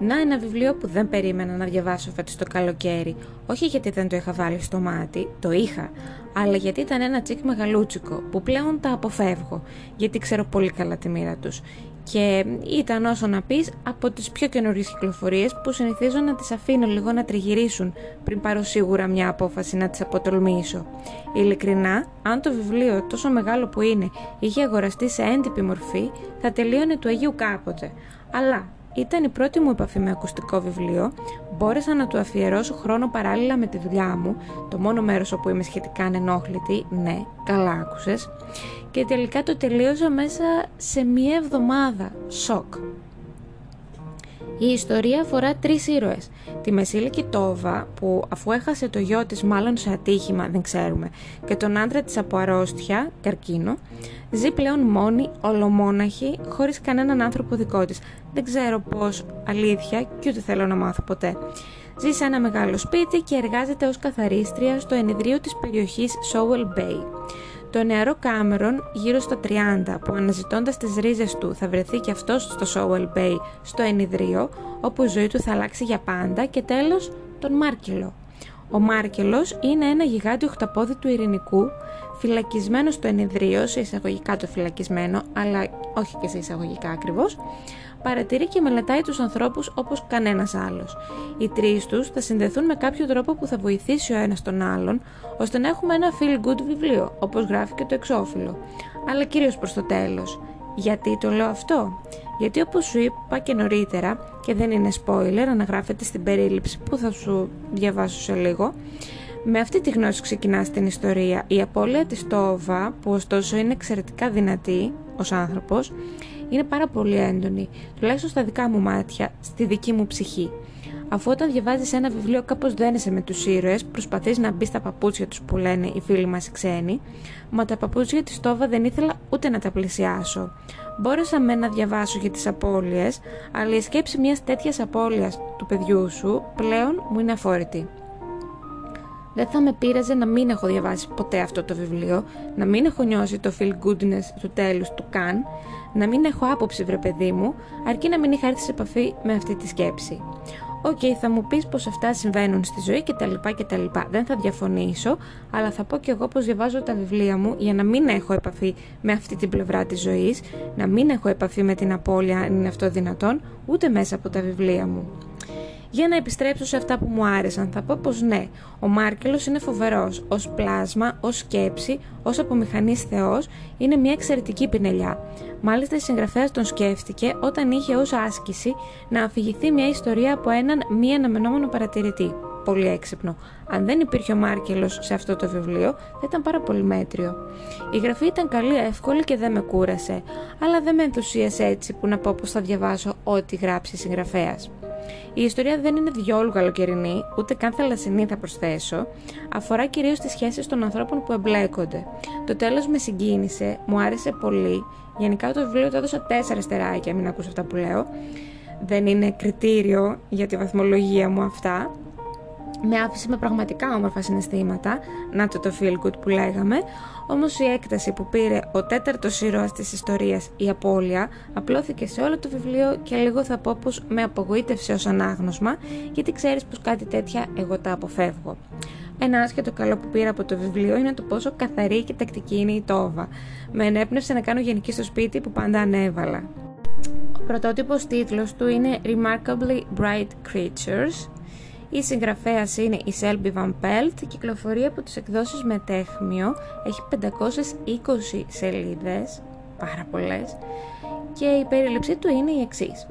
Να ένα βιβλίο που δεν περίμενα να διαβάσω φέτος το καλοκαίρι. Όχι γιατί δεν το είχα βάλει στο μάτι, το είχα, αλλά γιατί ήταν ένα τσίκ μεγαλούτσικο που πλέον τα αποφεύγω, γιατί ξέρω πολύ καλά τη μοίρα τους και ήταν όσο να πεις από τις πιο καινούριες κυκλοφορίες που συνηθίζω να τις αφήνω λίγο να τριγυρίσουν πριν πάρω σίγουρα μια απόφαση να τις αποτολμήσω. Ειλικρινά, αν το βιβλίο τόσο μεγάλο που είναι είχε αγοραστεί σε έντυπη μορφή θα τελείωνε του Αγίου κάποτε. Αλλά ήταν η πρώτη μου επαφή με ακουστικό βιβλίο, μπόρεσα να του αφιερώσω χρόνο παράλληλα με τη δουλειά μου, το μόνο μέρος όπου είμαι σχετικά ανενόχλητη, ναι, καλά άκουσες, και τελικά το τελείωσα μέσα σε μία εβδομάδα. Σοκ. Η ιστορία αφορά τρεις ήρωες. Τη Μεσήλικη Τόβα που αφού έχασε το γιο της μάλλον σε ατύχημα, δεν ξέρουμε, και τον άντρα της από αρρώστια, καρκίνο, ζει πλέον μόνη, ολομόναχη, χωρίς κανέναν άνθρωπο δικό της. Δεν ξέρω πώς αλήθεια και ούτε θέλω να μάθω ποτέ. Ζει σε ένα μεγάλο σπίτι και εργάζεται ως καθαρίστρια στο ενιδρίο της περιοχής Sowell Bay. Το νεαρό Κάμερον, γύρω στα 30, που αναζητώντας τις ρίζες του θα βρεθεί και αυτός στο Σόουελ Bay, στο ενιδρίο, όπου η ζωή του θα αλλάξει για πάντα και τέλος τον Μάρκελο. Ο Μάρκελος είναι ένα γιγάντιο χταπόδι του ειρηνικού, φυλακισμένος στο ενιδρίο, σε εισαγωγικά το φυλακισμένο, αλλά όχι και σε εισαγωγικά ακριβώς, παρατηρεί και μελετάει τους ανθρώπους όπως κανένας άλλος. Οι τρεις τους θα συνδεθούν με κάποιο τρόπο που θα βοηθήσει ο ένας τον άλλον, ώστε να έχουμε ένα feel-good βιβλίο, όπως γράφει και το εξώφυλλο. Αλλά κυρίως προς το τέλος. Γιατί το λέω αυτό; Γιατί όπως σου είπα και νωρίτερα, και δεν είναι spoiler, αναγράφεται στην περίληψη που θα σου διαβάσω σε λίγο, με αυτή τη γνώση ξεκινά την ιστορία. Η απώλεια της Τόβα, που ωστόσο είναι εξαιρετικά δυνατή ως άνθρωπος, είναι πάρα πολύ έντονη, τουλάχιστον στα δικά μου μάτια, στη δική μου ψυχή. Αφού όταν διαβάζεις ένα βιβλίο κάπως δένεσαι με τους ήρωες, προσπαθείς να μπεις στα παπούτσια τους που λένε οι φίλοι μας οι ξένοι, μα τα παπούτσια της Στόβα δεν ήθελα ούτε να τα πλησιάσω. Μπόρεσα με να διαβάσω για τις απώλειες, αλλά η σκέψη μιας τέτοιας απώλειας του παιδιού σου πλέον μου είναι αφόρητη. Δεν θα με πείραζε να μην έχω διαβάσει ποτέ αυτό το βιβλίο, να μην έχω νιώσει το feel goodness του τέλους του καν, να μην έχω άποψη βρε παιδί μου, αρκεί να μην είχα έρθει σε επαφή με αυτή τη σκέψη. OK, okay, θα μου πεις πως αυτά συμβαίνουν στη ζωή και τα λοιπά και τα λοιπά. Δεν θα διαφωνήσω, αλλά θα πω και εγώ πως διαβάζω τα βιβλία μου για να μην έχω επαφή με αυτή την πλευρά της ζωής, να μην έχω επαφή με την απώλεια αν είναι αυτό δυνατόν, ούτε μέσα από τα βιβλία μου. Για να επιστρέψω σε αυτά που μου άρεσαν, θα πω πως ναι, ο Μάρκελος είναι φοβερός, ως πλάσμα, ως σκέψη, ως απομηχανής θεός, είναι μια εξαιρετική πινελιά. Μάλιστα η συγγραφέα τον σκέφτηκε όταν είχε ως άσκηση να αφηγηθεί μια ιστορία από έναν μη αναμενόμενο παρατηρητή. Πολύ έξυπνο. Αν δεν υπήρχε ο Μάρκελος σε αυτό το βιβλίο, θα ήταν πάρα πολύ μέτριο. Η γραφή ήταν καλή, εύκολη και δεν με κούρασε, αλλά δεν με ενθουσίασε έτσι που να πω πως θα διαβάσω ό,τι γράψει συγγραφέας. Η ιστορία δεν είναι διόλου καλοκαιρινή, ούτε καν θαλασσινή θα προσθέσω. Αφορά κυρίως τις σχέσεις των ανθρώπων που εμπλέκονται. Το τέλος με συγκίνησε, μου άρεσε πολύ. Γενικά το βιβλίο το έδωσα 4 στεράκια, μην ακούσω αυτά που λέω. Δεν είναι κριτήριο για τη βαθμολογία μου αυτά με άφησε με πραγματικά όμορφα συναισθήματα, να το το feel good που λέγαμε, όμως η έκταση που πήρε ο τέταρτος ήρωας της ιστορίας, η απώλεια, απλώθηκε σε όλο το βιβλίο και λίγο θα πω πως με απογοήτευσε ως ανάγνωσμα, γιατί ξέρεις πως κάτι τέτοια εγώ τα αποφεύγω. Ένα άσχετο καλό που πήρα από το βιβλίο είναι το πόσο καθαρή και τακτική είναι η Τόβα. Με ενέπνευσε να κάνω γενική στο σπίτι που πάντα ανέβαλα. Ο πρωτότυπος τίτλος του είναι Remarkably Bright Creatures η συγγραφέας είναι η Selby Van Pelt, κυκλοφορεί από τις εκδόσεις Μετέχμιο, έχει 520 σελίδες, πάρα πολλές, και η περίληψή του είναι η εξής.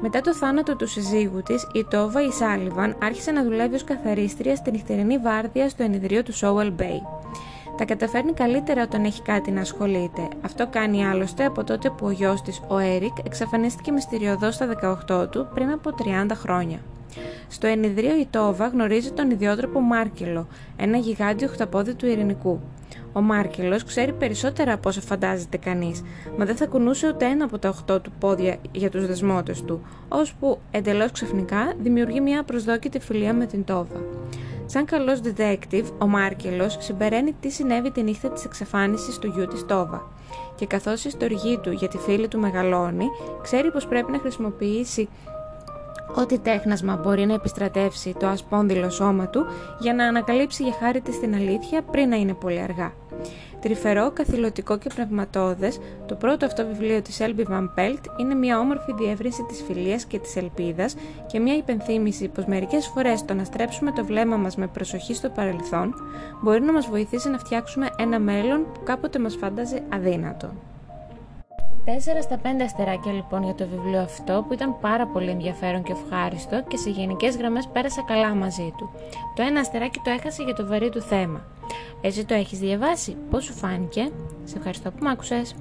Μετά το θάνατο του συζύγου της, η Τόβα η Σάλιβαν άρχισε να δουλεύει ως καθαρίστρια στη νυχτερινή βάρδια στο ενιδρίο του Sowell Bay. Τα καταφέρνει καλύτερα όταν έχει κάτι να ασχολείται. Αυτό κάνει άλλωστε από τότε που ο γιος της, ο Έρικ, εξαφανίστηκε μυστηριωδώς στα 18 του πριν από 30 χρόνια. Στο ενιδρίο η Τόβα γνωρίζει τον ιδιότροπο Μάρκελο, ένα γιγάντιο χταπόδι του ειρηνικού. Ο Μάρκελος ξέρει περισσότερα από όσα φαντάζεται κανείς, μα δεν θα κουνούσε ούτε ένα από τα οχτώ του πόδια για τους δεσμότες του, ώσπου εντελώς ξαφνικά δημιουργεί μια προσδόκητη φιλία με την Τόβα. Σαν καλός detective, ο Μάρκελος συμπεραίνει τι συνέβη τη νύχτα της εξαφάνισης του γιου της Τόβα. Και καθώς η στοργή του για τη φίλη του μεγαλώνει, ξέρει πως πρέπει να χρησιμοποιήσει ό,τι τέχνασμα μπορεί να επιστρατεύσει το ασπόνδυλο σώμα του για να ανακαλύψει για χάρη της την αλήθεια πριν να είναι πολύ αργά. Τρυφερό, καθηλωτικό και πνευματώδες, το πρώτο αυτό βιβλίο της Έλμπι Van Pelt είναι μια όμορφη διεύρυνση της φιλίας και της ελπίδας και μια υπενθύμηση πως μερικές φορές το να στρέψουμε το βλέμμα μας με προσοχή στο παρελθόν μπορεί να μας βοηθήσει να φτιάξουμε ένα μέλλον που κάποτε μας φάνταζε αδύνατο. 4 στα 5 αστεράκια λοιπόν για το βιβλίο αυτό που ήταν πάρα πολύ ενδιαφέρον και ευχάριστο και σε γενικές γραμμές πέρασα καλά μαζί του. Το ένα αστεράκι το έχασε για το βαρύ του θέμα. Εσύ το έχεις διαβάσει, πώς σου φάνηκε, σε ευχαριστώ που μ' άκουσες.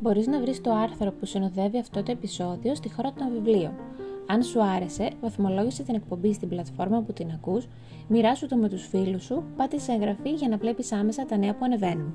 Μπορείς να βρεις το άρθρο που συνοδεύει αυτό το επεισόδιο στη χώρα των βιβλίων. Αν σου άρεσε, βαθμολόγησε την εκπομπή στην πλατφόρμα που την ακούς, μοιράσου το με τους φίλους σου, πάτησε εγγραφή για να βλέπεις άμεσα τα νέα που ανεβαίνουν.